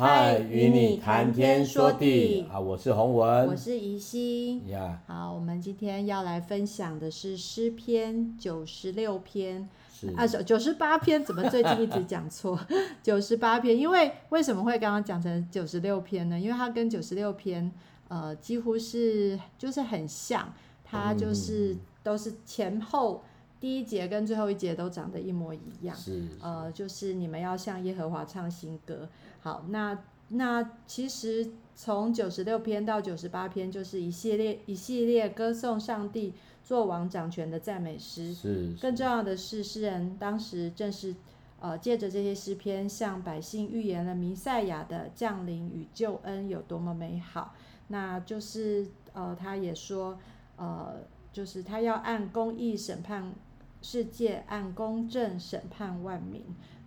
嗨，与你谈天说地啊！我是洪文，我是怡心。呀，Yeah. 好，我们今天要来分享的是诗篇九十六篇，是啊，九九十八篇，怎么最近一直讲错？九十八篇，因为为什么会刚刚讲成九十六篇呢？因为它跟九十六篇呃几乎是就是很像，它就是都是前后。第一节跟最后一节都长得一模一样，是，是呃，就是你们要向耶和华唱新歌。好，那那其实从九十六篇到九十八篇，就是一系列一系列歌颂上帝作王掌权的赞美诗。更重要的是，诗人当时正是呃借着这些诗篇，向百姓预言了弥赛亚的降临与救恩有多么美好。那就是呃，他也说呃，就是他要按公义审判。世界按公正审判万民，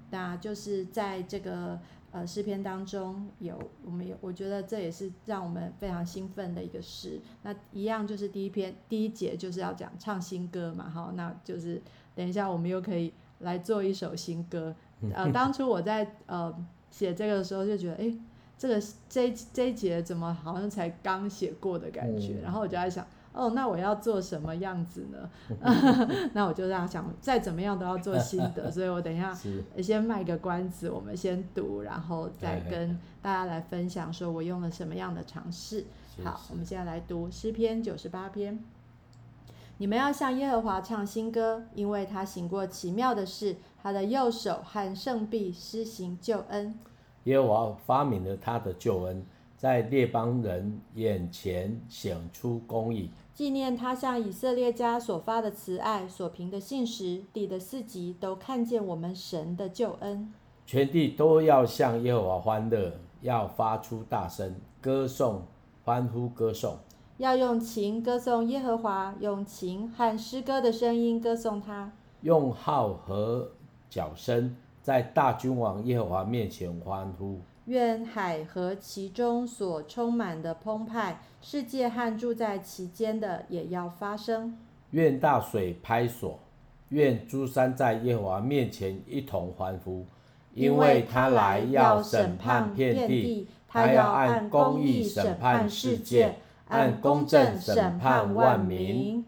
那就是在这个呃诗篇当中有我们有，我觉得这也是让我们非常兴奋的一个诗。那一样就是第一篇第一节就是要讲唱新歌嘛，哈，那就是等一下我们又可以来做一首新歌。呃，当初我在呃写这个的时候就觉得，哎，这个这这一节怎么好像才刚写过的感觉，然后我就在想。哦，那我要做什么样子呢？那我就这样想，再怎么样都要做心得，所以我等一下 先卖个关子，我们先读，然后再跟大家来分享，说我用了什么样的尝试。好，我们现在来读诗篇九十八篇。你们要向耶和华唱新歌，因为他行过奇妙的事，他的右手和圣臂施行救恩。耶和华发明了他的救恩。在列邦人眼前显出公义，纪念他向以色列家所发的慈爱，所凭的信实，地的四极都看见我们神的救恩。全地都要向耶和华欢乐，要发出大声歌颂，欢呼歌颂。要用琴歌颂耶和华，用琴和诗歌的声音歌颂他。用号和角声，在大君王耶和华面前欢呼。愿海和其中所充满的澎湃，世界和住在其间的也要发声。愿大水拍索，愿诸山在耶和华面前一同欢呼，因为他来要审判遍地，他要按公义审判世界，按公正审判万民。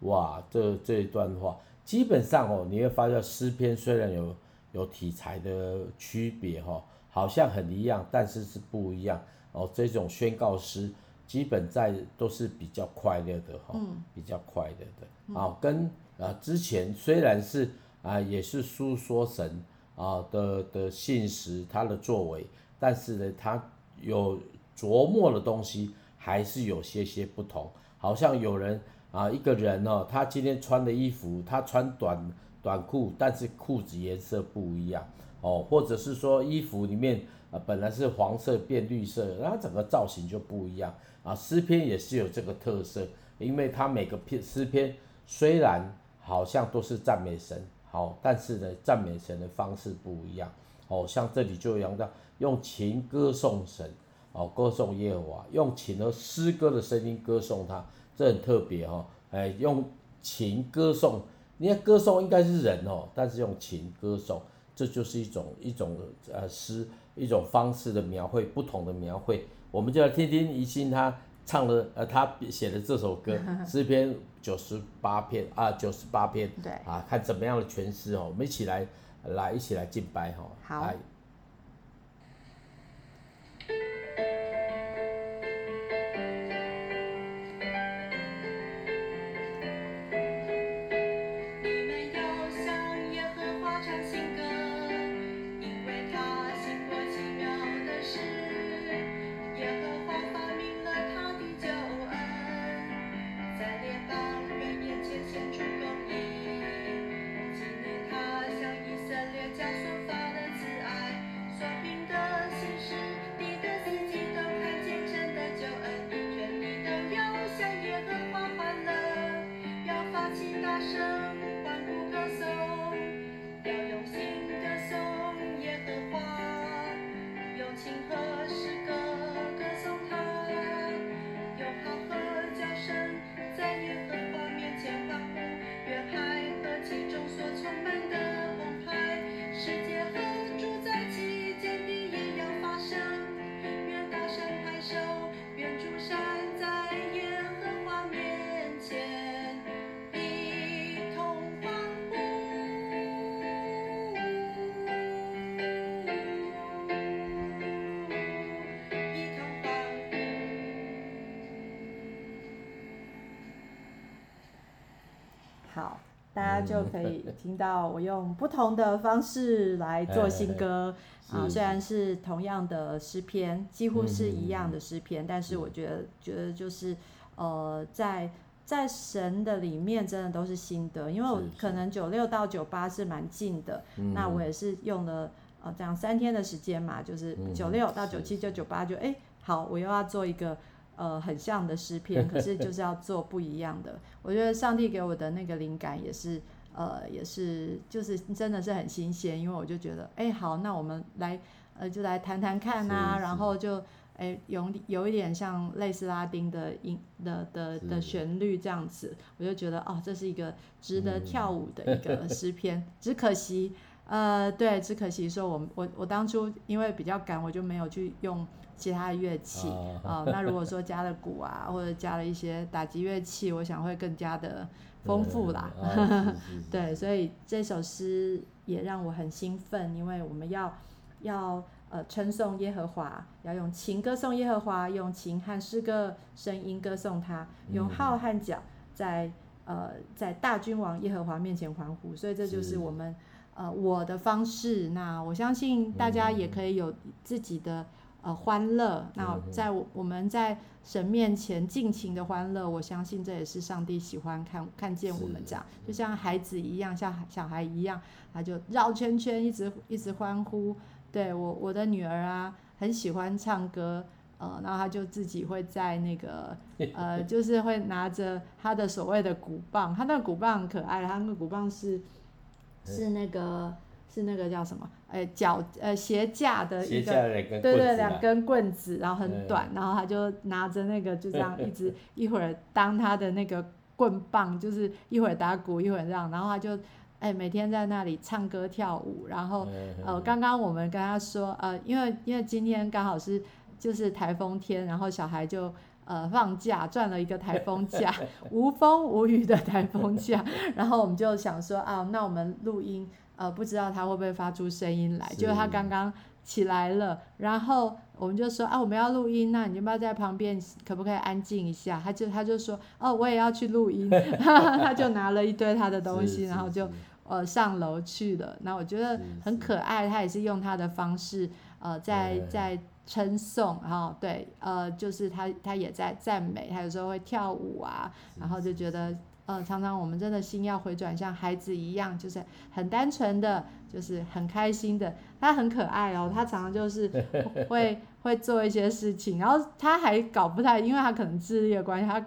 哇，这这一段话，基本上哦，你会发现诗篇虽然有有题材的区别哈。好像很一样，但是是不一样哦。这种宣告诗基本在都是比较快乐的哈，嗯、比较快乐的啊、哦。跟啊之前虽然是啊也是诉说神啊的的信实他的作为，但是呢，他有琢磨的东西还是有些些不同。好像有人啊一个人哦，他今天穿的衣服，他穿短短裤，但是裤子颜色不一样。哦，或者是说衣服里面啊、本来是黄色变绿色，那整个造型就不一样啊。诗篇也是有这个特色，因为它每个篇诗篇虽然好像都是赞美神，好、但是呢赞美神的方式不一样。哦，像这里就用到用琴歌颂神，哦，歌颂耶和华，用琴和诗歌的声音歌颂他，这很特别哈、哦。哎，用琴歌颂，你看歌颂应该是人哦，但是用琴歌颂。这就是一种一种呃诗一种方式的描绘，不同的描绘，我们就来听听怡心他唱的呃他写的这首歌 诗篇九十八篇啊九十八篇，对啊看怎么样的诠释哦，我们一起来来一起来敬拜哈，好。来大家就可以听到我用不同的方式来做新歌啊，虽然是。同样的诗篇，几乎是一样的诗篇，但是我觉得觉得就是呃，在在神的里面真的都是新的，因为我可能九六到九八是蛮近的，那我也是用了呃这样三天的时间嘛，就是九六到九七就九八就哎好，我又要做一个。呃，很像的诗篇，可是就是要做不一样的。我觉得上帝给我的那个灵感也是，呃，也是就是真的是很新鲜，因为我就觉得，哎，好，那我们来，呃，就来谈谈看啊，然后就，哎，有有一点像类似拉丁的音的的的旋律这样子，我就觉得，哦，这是一个值得跳舞的一个诗 篇，嗯、只可惜，呃，对，只可惜说我我我当初因为比较赶，我就没有去用。其他的乐器啊、哦，那如果说加了鼓啊，或者加了一些打击乐器，我想会更加的丰富啦。哦、对，所以这首诗也让我很兴奋，因为我们要要呃称颂耶和华，要用琴歌颂耶和华，用琴和诗歌声音歌颂他，用号和角在呃在大君王耶和华面前欢呼。所以这就是我们呃我的方式。那我相信大家也可以有自己的。呃，欢乐。那在我们在神面前尽情的欢乐，我相信这也是上帝喜欢看看见我们这样，就像孩子一样，像小孩一样，他就绕圈圈，一直一直欢呼。对我我的女儿啊，很喜欢唱歌，呃，然后他就自己会在那个 呃，就是会拿着他的所谓的鼓棒，他那个鼓棒很可爱，他那个鼓棒是是那个。是那个叫什么？哎，脚呃鞋架的一个，对对，两根棍子，然后很短，然后他就拿着那个就这样 一直一会儿当他的那个棍棒，就是一会儿打鼓，一会儿这样，然后他就哎每天在那里唱歌跳舞，然后呃刚刚我们跟他说呃因为因为今天刚好是就是台风天，然后小孩就呃放假赚了一个台 风假，无风无雨的台风假，然后我们就想说啊，那我们录音。呃，不知道他会不会发出声音来，就是他刚刚起来了，然后我们就说啊，我们要录音，那你要不要在旁边，可不可以安静一下？他就他就说，哦，我也要去录音，他就拿了一堆他的东西，然后就呃上楼去了。那我觉得很可爱，他也是用他的方式，呃，在在称颂，然后对，呃，就是他他也在赞美，他有时候会跳舞啊，然后就觉得。呃，常常我们真的心要回转，像孩子一样，就是很单纯的，就是很开心的。他很可爱哦，他常常就是 会会做一些事情，然后他还搞不太，因为他可能智力的关系，他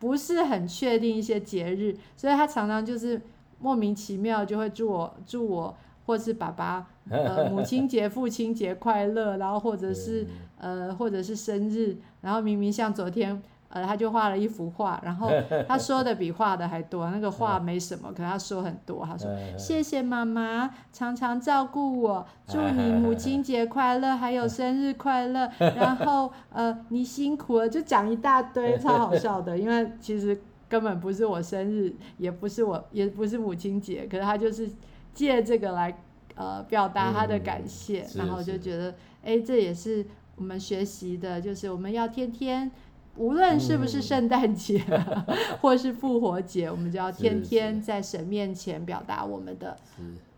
不是很确定一些节日，所以他常常就是莫名其妙就会祝我祝我或是爸爸 呃母亲节、父亲节快乐，然后或者是呃或者是生日，然后明明像昨天。呃，他就画了一幅画，然后 他说的比画的还多。那个画没什么，可他说很多。他说：“谢谢妈妈常常照顾我，祝你母亲节快乐，还有生日快乐。然后呃，你辛苦了，就讲一大堆，超好笑的。因为其实根本不是我生日，也不是我，也不是母亲节，可是他就是借这个来呃表达他的感谢。嗯、然后就觉得，哎，这也是我们学习的，就是我们要天天。”无论是不是圣诞节，嗯、或是复活节，我们就要天天在神面前表达我们的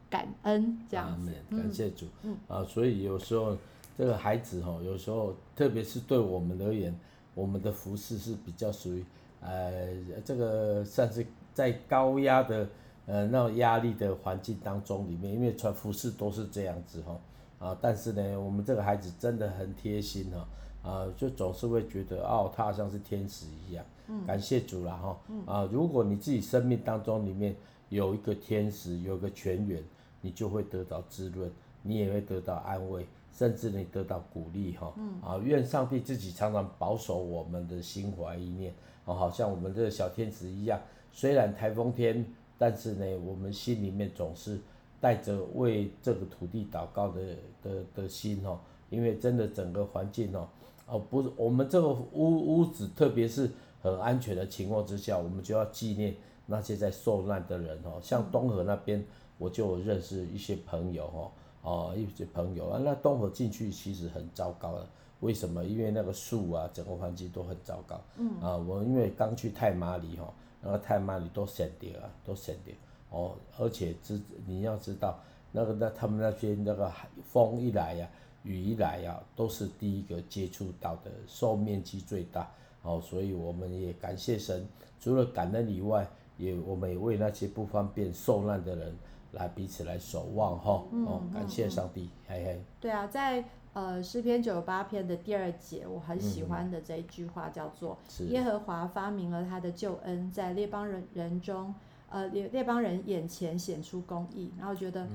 感恩，这样子。感谢主。嗯、啊，所以有时候这个孩子哈，有时候特别是对我们而言，我们的服饰是比较属于呃这个算是在高压的呃那种压力的环境当中里面，因为穿服饰都是这样子哈啊，但是呢，我们这个孩子真的很贴心哈。啊，就总是会觉得哦，他好像是天使一样。嗯、感谢主了哈。啊，如果你自己生命当中里面有一个天使，有一个泉源，你就会得到滋润，你也会得到安慰，甚至你得到鼓励哈。啊，愿上帝自己常常保守我们的心怀意念。啊，好像我们这个小天使一样，虽然台风天，但是呢，我们心里面总是带着为这个土地祷告的的的心哦。因为真的整个环境哦。哦，不是，我们这个屋屋子，特别是很安全的情况之下，我们就要纪念那些在受难的人哦。像东河那边，我就认识一些朋友哦，哦，一些朋友啊，那东河进去其实很糟糕的。为什么？因为那个树啊，整个环境都很糟糕。嗯。啊，我因为刚去太麻里哈，然后太麻里都省掉啊，都省掉。哦，而且知你要知道，那个那他们那边那个风一来呀、啊，雨一来呀、啊，都是第一个接触到的，受面积最大。哦，所以我们也感谢神，除了感恩以外，也我们也为那些不方便受难的人来彼此来守望哈。哦，感谢上帝，嘿嘿。对啊，在呃诗篇九十八篇的第二节，我很喜欢的这一句话叫做：嗯、耶和华发明了他的救恩，在列邦人人中，呃列列邦人眼前显出公义。然后觉得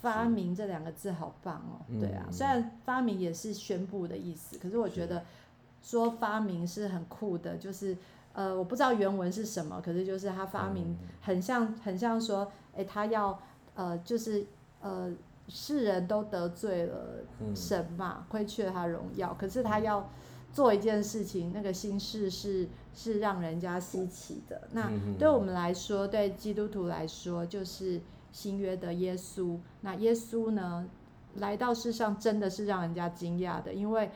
发明这两个字好棒哦。嗯、对啊，虽然发明也是宣布的意思，可是我觉得。说发明是很酷的，就是呃，我不知道原文是什么，可是就是他发明很像，很像说，哎，他要呃，就是呃，世人都得罪了神嘛，亏缺了他荣耀，可是他要做一件事情，那个心事是是让人家稀奇的。那对我们来说，对基督徒来说，就是新约的耶稣。那耶稣呢，来到世上真的是让人家惊讶的，因为。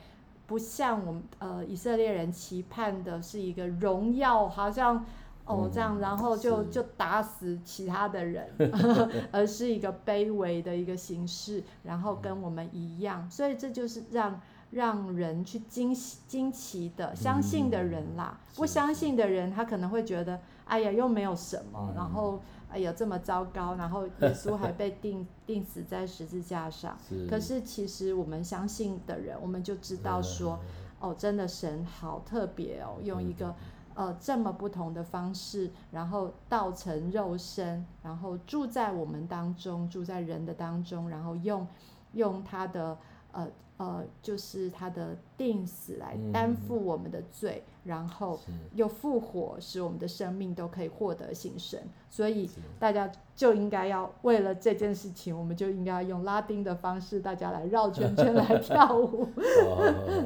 不像我们呃以色列人期盼的是一个荣耀，好像哦这样，然后就就打死其他的人 而是一个卑微的一个形式，然后跟我们一样，所以这就是让让人去惊喜惊奇的，相信的人啦，不相信的人他可能会觉得，哎呀又没有什么，然后。哎呀，这么糟糕！然后 耶稣还被钉钉死在十字架上。是。可是其实我们相信的人，我们就知道说，哦，真的神好特别哦，用一个呃这么不同的方式，然后道成肉身，然后住在我们当中，住在人的当中，然后用用他的呃。呃，就是他的定死来担负我们的罪，嗯、然后又复活，使我们的生命都可以获得新生。所以大家就应该要为了这件事情，我们就应该用拉丁的方式，大家来绕圈圈 来跳舞。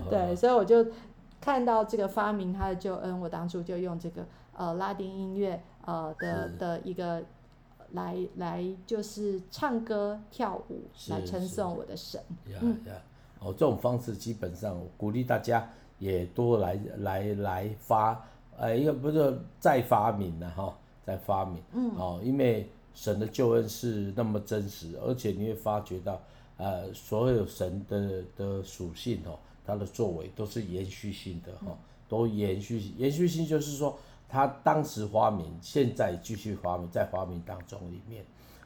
对，所以我就看到这个发明他的救恩，我当初就用这个呃拉丁音乐呃的的一个来来就是唱歌跳舞来称颂我的神。嗯。哦，这种方式基本上鼓励大家也多来来来发，呃，一个不是再发明了哈，再发明，嗯，哦，因为神的救恩是那么真实，而且你会发觉到，呃，所有神的的属性哦，他的作为都是延续性的哈，都延续延续性就是说，他当时发明，现在继续发明，在发明当中里面，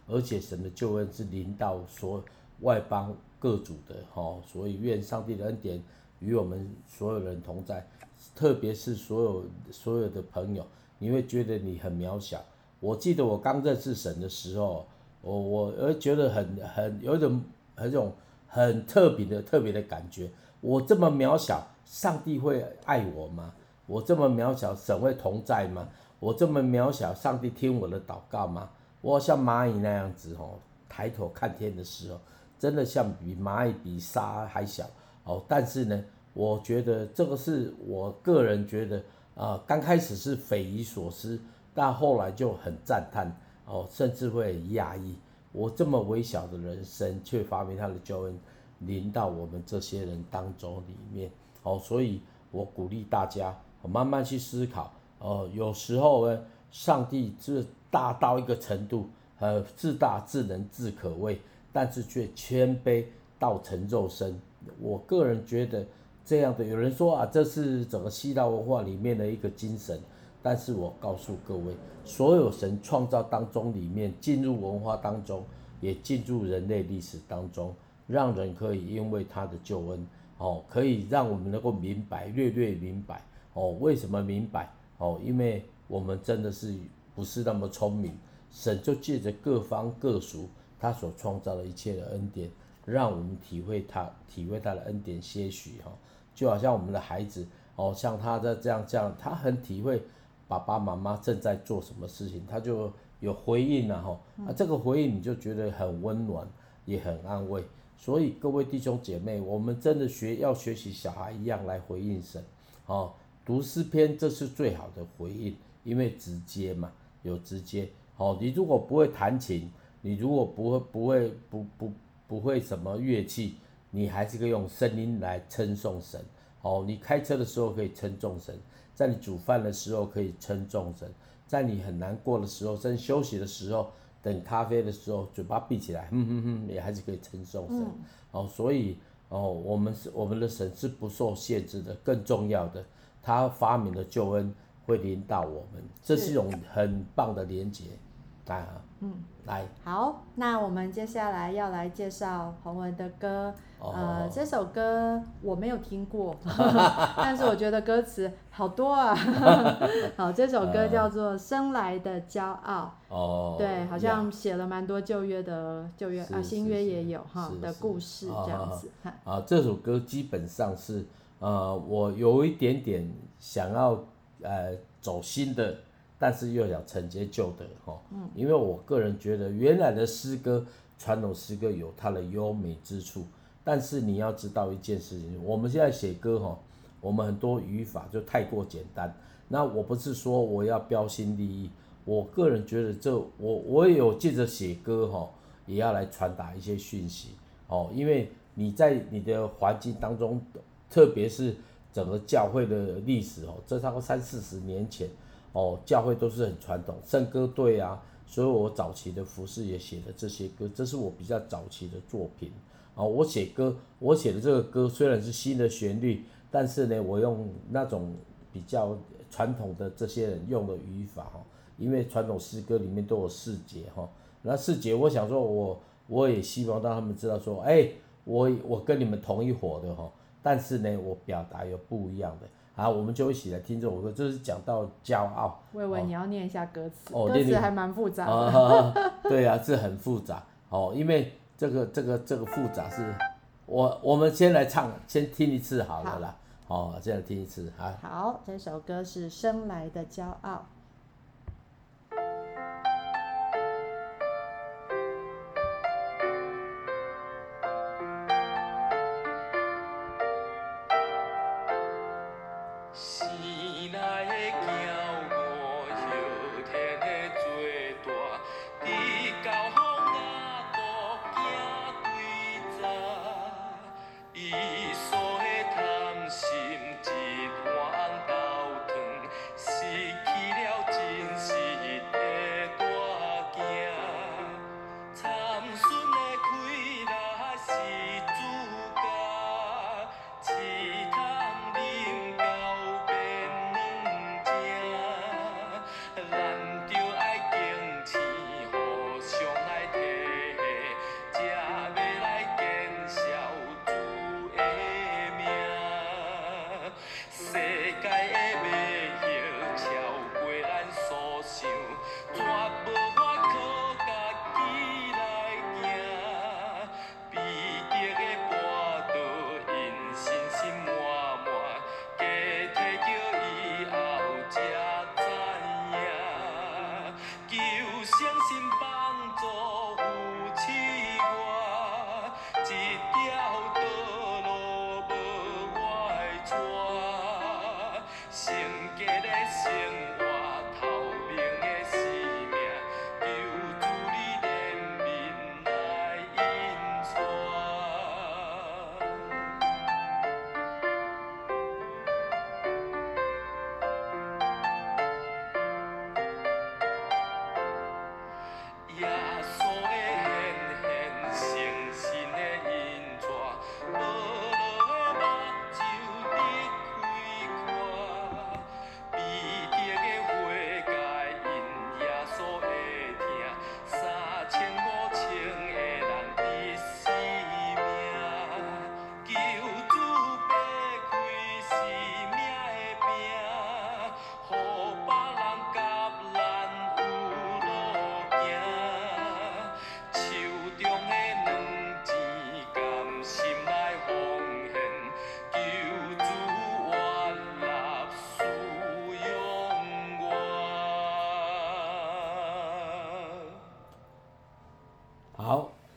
而且神的救恩是临到所外邦。各族的哈，所以愿上帝的恩典与我们所有人同在，特别是所有所有的朋友，你会觉得你很渺小。我记得我刚认识神的时候，我我而觉得很很有一种很种很特别的特别的感觉。我这么渺小，上帝会爱我吗？我这么渺小，神会同在吗？我这么渺小，上帝听我的祷告吗？我像蚂蚁那样子哦，抬头看天的时候。真的像比蚂蚁比沙还小哦，但是呢，我觉得这个是我个人觉得啊，刚开始是匪夷所思，但后来就很赞叹哦，甚至会很讶异，我这么微小的人，生却发明他的救恩临到我们这些人当中里面哦，所以我鼓励大家慢慢去思考哦，有时候呢，上帝是大到一个程度，呃，自大自能自可畏。但是却谦卑道成肉身，我个人觉得这样的，有人说啊，这是整个希腊文化里面的一个精神。但是我告诉各位，所有神创造当中里面进入文化当中，也进入人类历史当中，让人可以因为他的救恩，哦，可以让我们能够明白，略略明白，哦，为什么明白？哦，因为我们真的是不是那么聪明，神就借着各方各属。他所创造的一切的恩典，让我们体会他体会他的恩典些许哈，就好像我们的孩子哦，像他的这样这样，他很体会爸爸妈妈正在做什么事情，他就有回应了哈，啊这个回应你就觉得很温暖，也很安慰。所以各位弟兄姐妹，我们真的学要学习小孩一样来回应神哦，读诗篇这是最好的回应，因为直接嘛，有直接哦。你如果不会弹琴。你如果不会不会不不不会什么乐器，你还是可以用声音来称颂神。哦，你开车的时候可以称颂神，在你煮饭的时候可以称颂神，在你很难过的时候，在休息的时候等咖啡的时候，嘴巴闭起来，哼哼哼，也还是可以承受神。哦，所以哦，我们是我们的神是不受限制的。更重要的，他发明的救恩会领导我们，这是一种很棒的连结。来啊，嗯，来。好，那我们接下来要来介绍洪文的歌。呃，这首歌我没有听过，但是我觉得歌词好多啊。好，这首歌叫做《生来的骄傲》。哦。对，好像写了蛮多旧约的旧约啊，新约也有哈的故事这样子。啊，这首歌基本上是呃，我有一点点想要呃走心的，但是又想承接旧的哈。嗯。因为我个人觉得原来的诗歌，传统诗歌有它的优美之处。但是你要知道一件事情，我们现在写歌哈，我们很多语法就太过简单。那我不是说我要标新立异，我个人觉得这我我也有借着写歌哈，也要来传达一些讯息哦。因为你在你的环境当中，特别是整个教会的历史哦，这差不多三四十年前哦，教会都是很传统，圣歌队啊，所以我早期的服饰也写的这些歌，这是我比较早期的作品。哦，我写歌，我写的这个歌虽然是新的旋律，但是呢，我用那种比较传统的这些人用的语法哈，因为传统诗歌里面都有四节哈，那四节我想说我我也希望让他们知道说，哎，我我跟你们同一伙的哈，但是呢，我表达有不一样的，好，我们就一起来听这首歌，就是讲到骄傲。我以为你要念一下歌词，哦、歌词还蛮复杂的。哦、对啊，是很复杂哦，因为。这个这个这个复杂是，我我们先来唱，先听一次好了啦，好，哦，先来听一次啊。好，这首歌是《生来的骄傲》。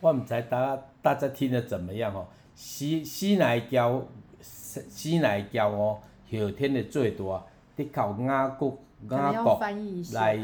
我毋知大家大家听得怎么样哦？西西乃交西乃交哦，后天的最大，得靠雅各雅各来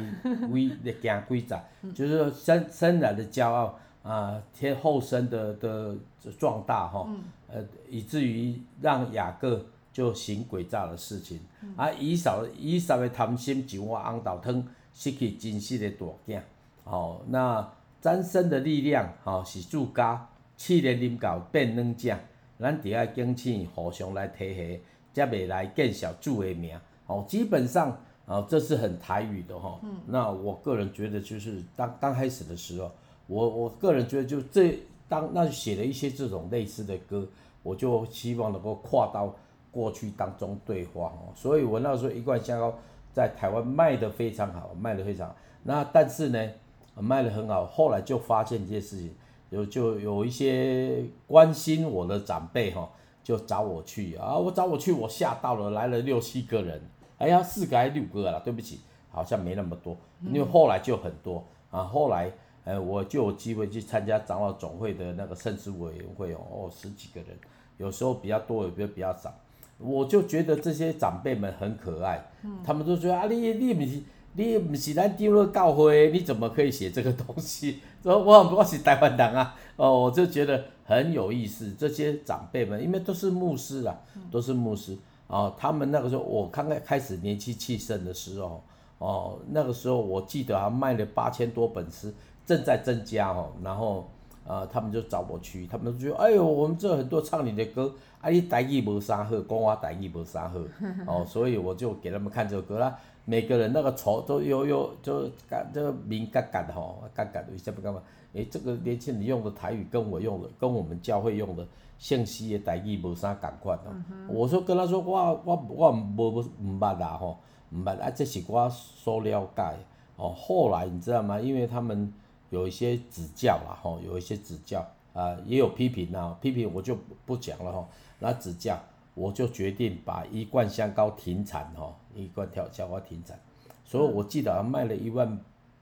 为来行规则，就是说生生来的骄傲啊，天后生的的壮大哈，呃，以至于让雅各就行诡诈的事情，啊，以扫以扫的贪心，就我红豆汤失去真实的大囝，哦，那。掌声的力量，吼是自家，试炼啉到变软食，咱伫遐敬请互相来提携，才袂来见小主的名。哦，基本上，哦，这是很台语的哈。嗯。那我个人觉得，就是当刚开始的时候，我我个人觉得，就这当那写了一些这种类似的歌，我就希望能够跨到过去当中对话哦。所以我那时候一贯香膏在台湾卖的非常好，卖的非常好。那但是呢？卖的很好，后来就发现一些事情，有就有一些关心我的长辈哈，就找我去啊，我找我去，我吓到了，来了六七个人，哎呀，四个还是六个了，对不起，好像没那么多，因为后来就很多啊，后来呃我就有机会去参加长老总会的那个圣事委员会哦，十几个人，有时候比较多，有时候比较少，我就觉得这些长辈们很可爱，他们都说啊，你你不是。你不是咱丢了教会，你怎么可以写这个东西？说我我是台湾人啊，哦，我就觉得很有意思。这些长辈们，因为都是牧师啊，都是牧师哦。他们那个时候，我刚刚开始年轻气盛的时候，哦，那个时候我记得啊，卖了八千多本诗，正在增加哦。然后呃，他们就找我去，他们就觉得，哎呦，我们这很多唱你的歌，啊，你台语无啥好，讲话台语无啥好，哦，所以我就给他们看这首歌啦。每个人那个愁都有有就感这个敏感感的吼，感感的，一下不干嘛？诶，这个年轻人用的台语跟我用的，跟我们教会用的信息的台语无啥共款哦。嗯、我说跟他说，我我我无无唔捌啦吼，唔捌啊，这是我所了解哦。后来你知道吗？因为他们有一些指教啦吼，有一些指教啊、呃，也有批评呐，批评我就不讲了吼，那指教。我就决定把一罐香膏停产哈，一贯跳香膏停产，所以我记得卖了一万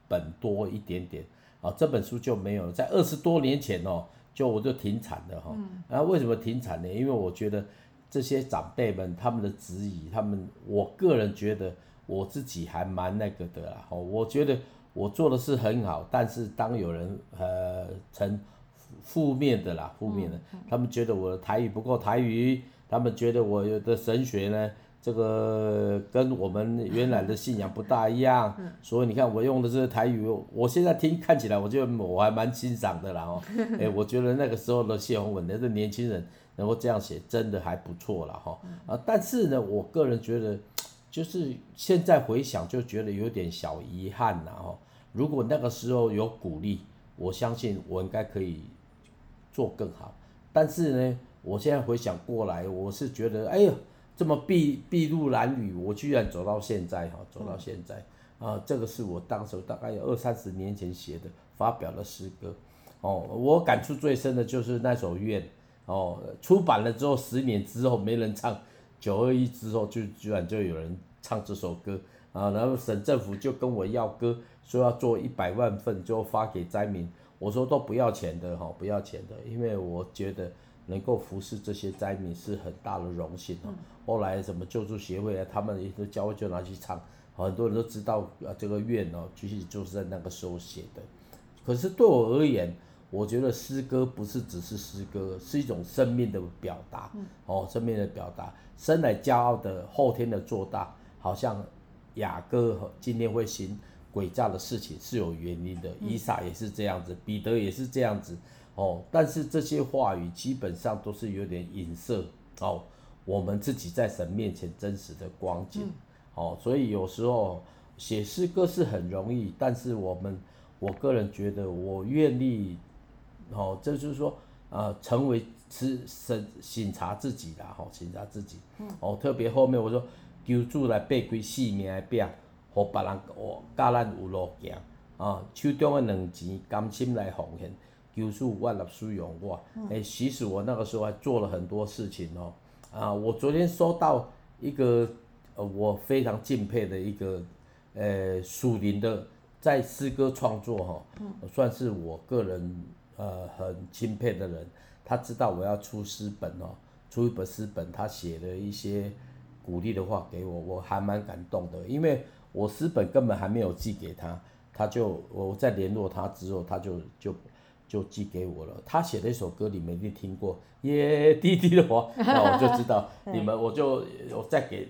本多一点点啊，这本书就没有了，在二十多年前哦，就我就停产了哈。那为什么停产呢？因为我觉得这些长辈们他们的质疑，他们我个人觉得我自己还蛮那个的啦。我觉得我做的是很好，但是当有人呃成负面的啦，负面的，他们觉得我的台语不够台语。他们觉得我的神学呢，这个跟我们原来的信仰不大一样，所以你看我用的这个台语，我现在听看起来，我觉得我还蛮欣赏的啦哦，哎，我觉得那个时候的谢宏文的这年轻人能够这样写，真的还不错了哈啊，但是呢，我个人觉得，就是现在回想就觉得有点小遗憾呐哈，如果那个时候有鼓励，我相信我应该可以做更好，但是呢。我现在回想过来，我是觉得，哎呦，这么筚筚路蓝缕，我居然走到现在哈，走到现在，啊，这个是我当时大概有二三十年前写的，发表的诗歌，哦，我感触最深的就是那首愿，哦，出版了之后十年之后没人唱，九二一之后就居然就有人唱这首歌，啊，然后省政府就跟我要歌，说要做一百万份就发给灾民，我说都不要钱的哈，不要钱的，因为我觉得。能够服侍这些灾民是很大的荣幸哦。后来什么救助协会啊，他们也都教会就拿去唱，很多人都知道啊这个愿哦，其实就是在那个时候写的。可是对我而言，我觉得诗歌不是只是诗歌，是一种生命的表达哦，生命的表达。生来骄傲的，后天的做大，好像雅各今天会行诡诈的事情是有原因的，伊撒也是这样子，彼得也是这样子。哦，但是这些话语基本上都是有点影射哦，我们自己在神面前真实的光景。嗯、哦，所以有时候写诗歌是很容易，但是我们我个人觉得我愿意，哦，这就是说呃，成为是审审查自己的哈，审查自己。嗯、哦，特别后面我说，求主来背开性命的柄，让别人哦，教咱有路行啊，手中的两钱甘心来奉献。求主万立使用我，哎，其实我那个时候还做了很多事情哦。啊，我昨天收到一个呃，我非常敬佩的一个呃属灵的在诗歌创作哈，算是我个人呃很钦佩的人。他知道我要出诗本哦，出一本诗本，他写了一些鼓励的话给我，我还蛮感动的。因为我诗本根本还没有寄给他，他就我在联络他之后，他就就。就寄给我了。他写的一首歌，你们一定听过，耶，滴滴的我，那我就知道 你们，我就我再给，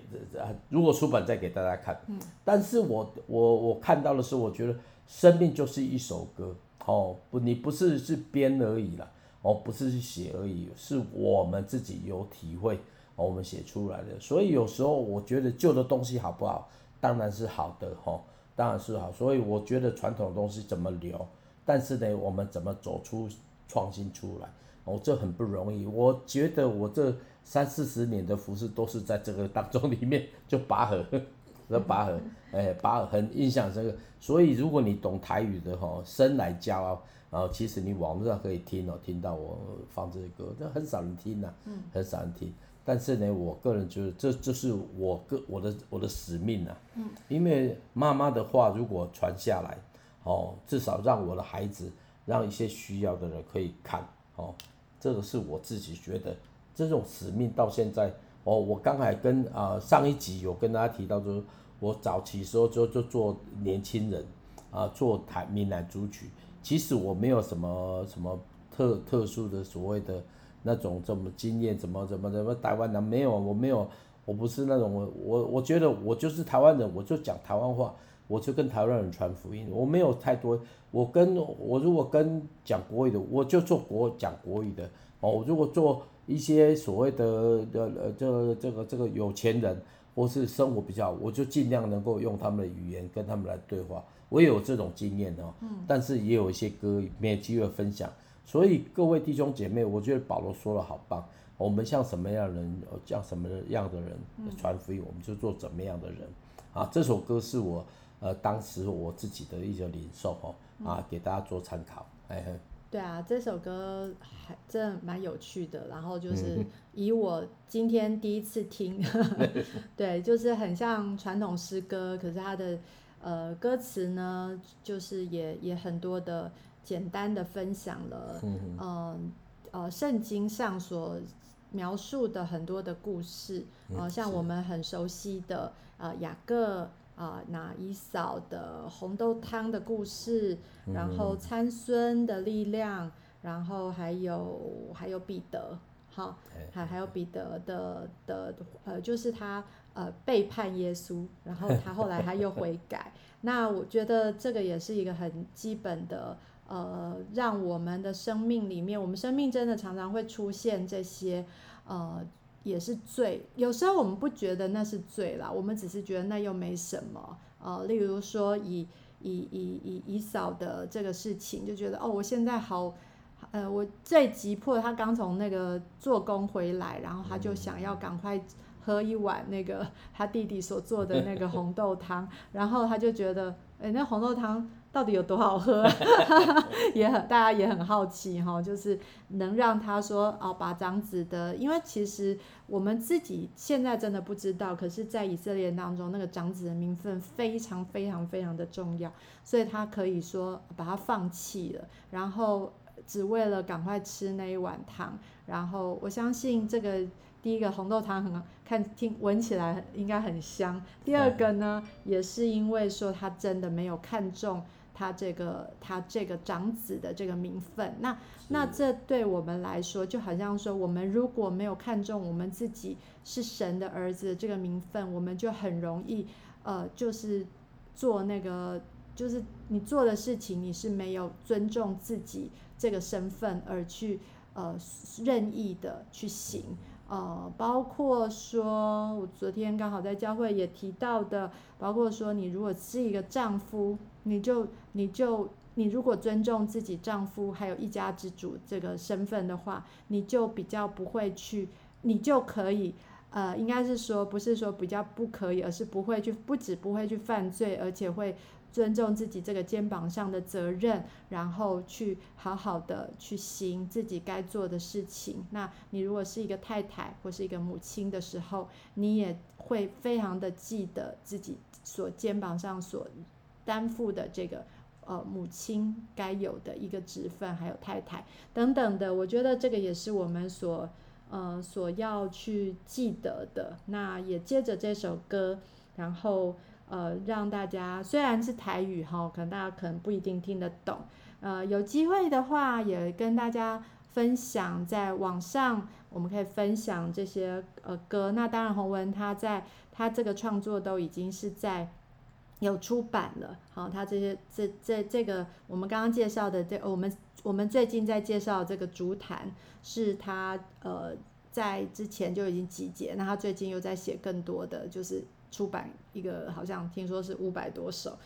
如果出版再给大家看。但是我我我看到的是，我觉得生命就是一首歌哦，不，你不是是编而已啦，哦，不是去写而已，是我们自己有体会，哦，我们写出来的。所以有时候我觉得旧的东西好不好？当然是好的，哈、哦，当然是好。所以我觉得传统的东西怎么留，但是呢，我们怎么走出创新出来，哦，这很不容易。我觉得我这三四十年的服饰都是在这个当中里面就拔河。这拔河，哎，拔河很印象深刻，所以如果你懂台语的哈，生来骄傲，然后其实你网络上可以听哦，听到我放这些歌，这很少人听呐，很少人听。但是呢，我个人觉得这这是我个我的我的使命呐，因为妈妈的话如果传下来，哦，至少让我的孩子，让一些需要的人可以看，哦，这个是我自己觉得这种使命到现在。哦，我刚才跟啊、上一集有跟大家提到，就是我早期时候就就做年轻人啊、做台闽南族曲，其实我没有什么什么特特殊的所谓的那种怎么经验，怎么怎么怎么台湾人没有，我没有，我不是那种我我我觉得我就是台湾人，我就讲台湾话，我就跟台湾人传福音，我没有太多，我跟我如果跟讲国语的，我就做国讲国语的哦，我如果做。一些所谓的呃呃，这个这个这个有钱人，或是生活比较好，我就尽量能够用他们的语言跟他们来对话。我也有这种经验哦，嗯，但是也有一些歌没有机会分享。所以各位弟兄姐妹，我觉得保罗说的好棒。我们像什么样的人，像什么样的人传福音，我们就做怎么样的人。啊，这首歌是我呃当时我自己的一些领受哦，啊，给大家做参考，哎。对啊，这首歌还真的蛮有趣的。然后就是以我今天第一次听，对，就是很像传统诗歌，可是它的呃歌词呢，就是也也很多的简单的分享了，嗯呃，呃圣经上所描述的很多的故事，呃，像我们很熟悉的呃雅各。啊，那一嫂的红豆汤的故事，然后参孙的力量，然后还有还有彼得，好，还还有彼得的的呃，就是他呃背叛耶稣，然后他后来他又悔 改。那我觉得这个也是一个很基本的呃，让我们的生命里面，我们生命真的常常会出现这些呃。也是罪，有时候我们不觉得那是罪啦，我们只是觉得那又没什么。呃，例如说以以以以以扫的这个事情，就觉得哦，我现在好，呃，我最急迫，他刚从那个做工回来，然后他就想要赶快喝一碗那个 他弟弟所做的那个红豆汤，然后他就觉得，哎，那红豆汤。到底有多好喝？也很大家也很好奇哈，就是能让他说哦，把长子的，因为其实我们自己现在真的不知道，可是，在以色列当中，那个长子的名分非常非常非常的重要，所以他可以说把他放弃了，然后只为了赶快吃那一碗汤。然后我相信这个第一个红豆汤很看听闻起来应该很香，第二个呢，也是因为说他真的没有看中。他这个他这个长子的这个名分，那那这对我们来说，就好像说，我们如果没有看重我们自己是神的儿子的这个名分，我们就很容易，呃，就是做那个，就是你做的事情，你是没有尊重自己这个身份而去，呃，任意的去行。呃，包括说，我昨天刚好在教会也提到的，包括说，你如果是一个丈夫，你就你就你如果尊重自己丈夫还有一家之主这个身份的话，你就比较不会去，你就可以，呃，应该是说不是说比较不可以，而是不会去，不止不会去犯罪，而且会。尊重自己这个肩膀上的责任，然后去好好的去行自己该做的事情。那你如果是一个太太或是一个母亲的时候，你也会非常的记得自己所肩膀上所担负的这个呃母亲该有的一个职分，还有太太等等的。我觉得这个也是我们所呃所要去记得的。那也接着这首歌，然后。呃，让大家虽然是台语哈，可能大家可能不一定听得懂。呃，有机会的话，也跟大家分享，在网上我们可以分享这些呃歌。那当然，洪文他在他这个创作都已经是在有出版了。好，他这些这这这个我们刚刚介绍的这我们我们最近在介绍这个竹坛，是他呃在之前就已经集结，那他最近又在写更多的，就是出版一个好像听说是五百多首。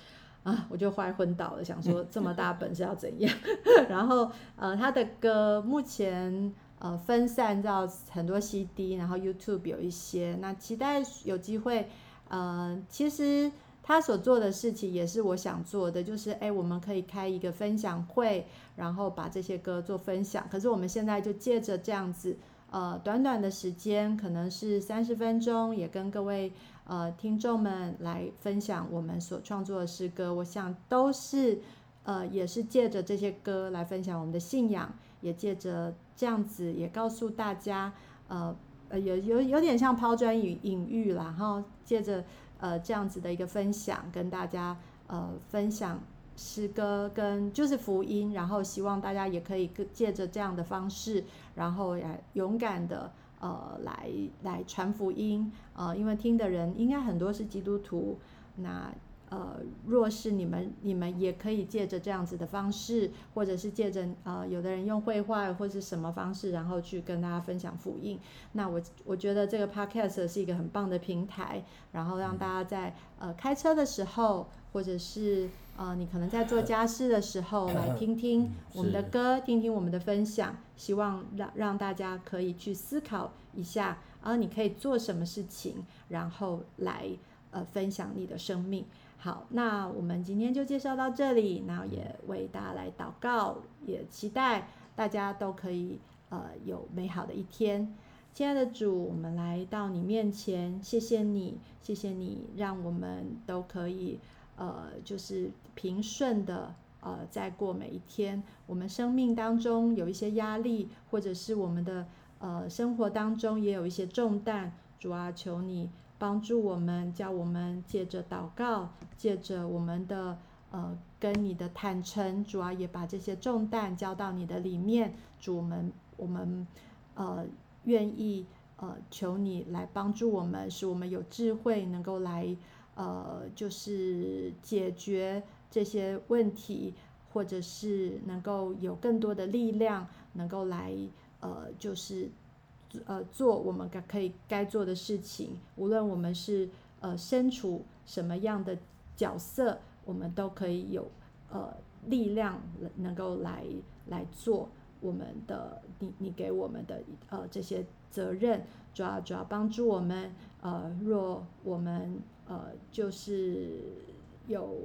啊，我就快昏倒了，想说这么大本是要怎样？然后呃，他的歌目前呃分散到很多 CD，然后 YouTube 有一些。那期待有机会，呃，其实他所做的事情也是我想做的，就是哎，我们可以开一个分享会，然后把这些歌做分享。可是我们现在就借着这样子，呃，短短的时间，可能是三十分钟，也跟各位。呃，听众们来分享我们所创作的诗歌，我想都是，呃，也是借着这些歌来分享我们的信仰，也借着这样子也告诉大家，呃，呃，有有有点像抛砖引引玉啦，然后借着呃这样子的一个分享，跟大家呃分享诗歌跟就是福音，然后希望大家也可以借着这样的方式，然后来勇敢的。呃，来来传福音，呃，因为听的人应该很多是基督徒，那呃，若是你们你们也可以借着这样子的方式，或者是借着呃，有的人用绘画或是什么方式，然后去跟大家分享福音。那我我觉得这个 podcast 是一个很棒的平台，然后让大家在呃开车的时候，或者是。呃，你可能在做家事的时候来听听我们的歌，听听我们的分享，希望让让大家可以去思考一下，啊，你可以做什么事情，然后来呃分享你的生命。好，那我们今天就介绍到这里，然后也为大家来祷告，也期待大家都可以呃有美好的一天。亲爱的主，我们来到你面前，谢谢你，谢谢你，让我们都可以。呃，就是平顺的，呃，在过每一天。我们生命当中有一些压力，或者是我们的呃生活当中也有一些重担。主啊，求你帮助我们，叫我们借着祷告，借着我们的呃跟你的坦诚，主啊，也把这些重担交到你的里面。主，我们我们呃愿意呃求你来帮助我们，使我们有智慧，能够来。呃，就是解决这些问题，或者是能够有更多的力量，能够来呃，就是呃做我们该可以该做的事情。无论我们是呃身处什么样的角色，我们都可以有呃力量能够来来做我们的你你给我们的呃这些责任，主要主要帮助我们呃，若我们。呃，就是有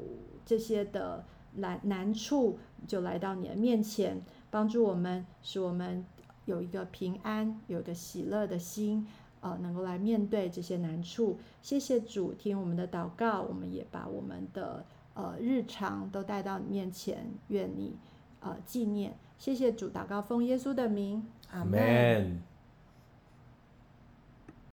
这些的难难处，就来到你的面前，帮助我们，使我们有一个平安，有个喜乐的心，呃，能够来面对这些难处。谢谢主，听我们的祷告，我们也把我们的呃日常都带到你面前，愿你呃纪念。谢谢主，祷告奉耶稣的名，阿门。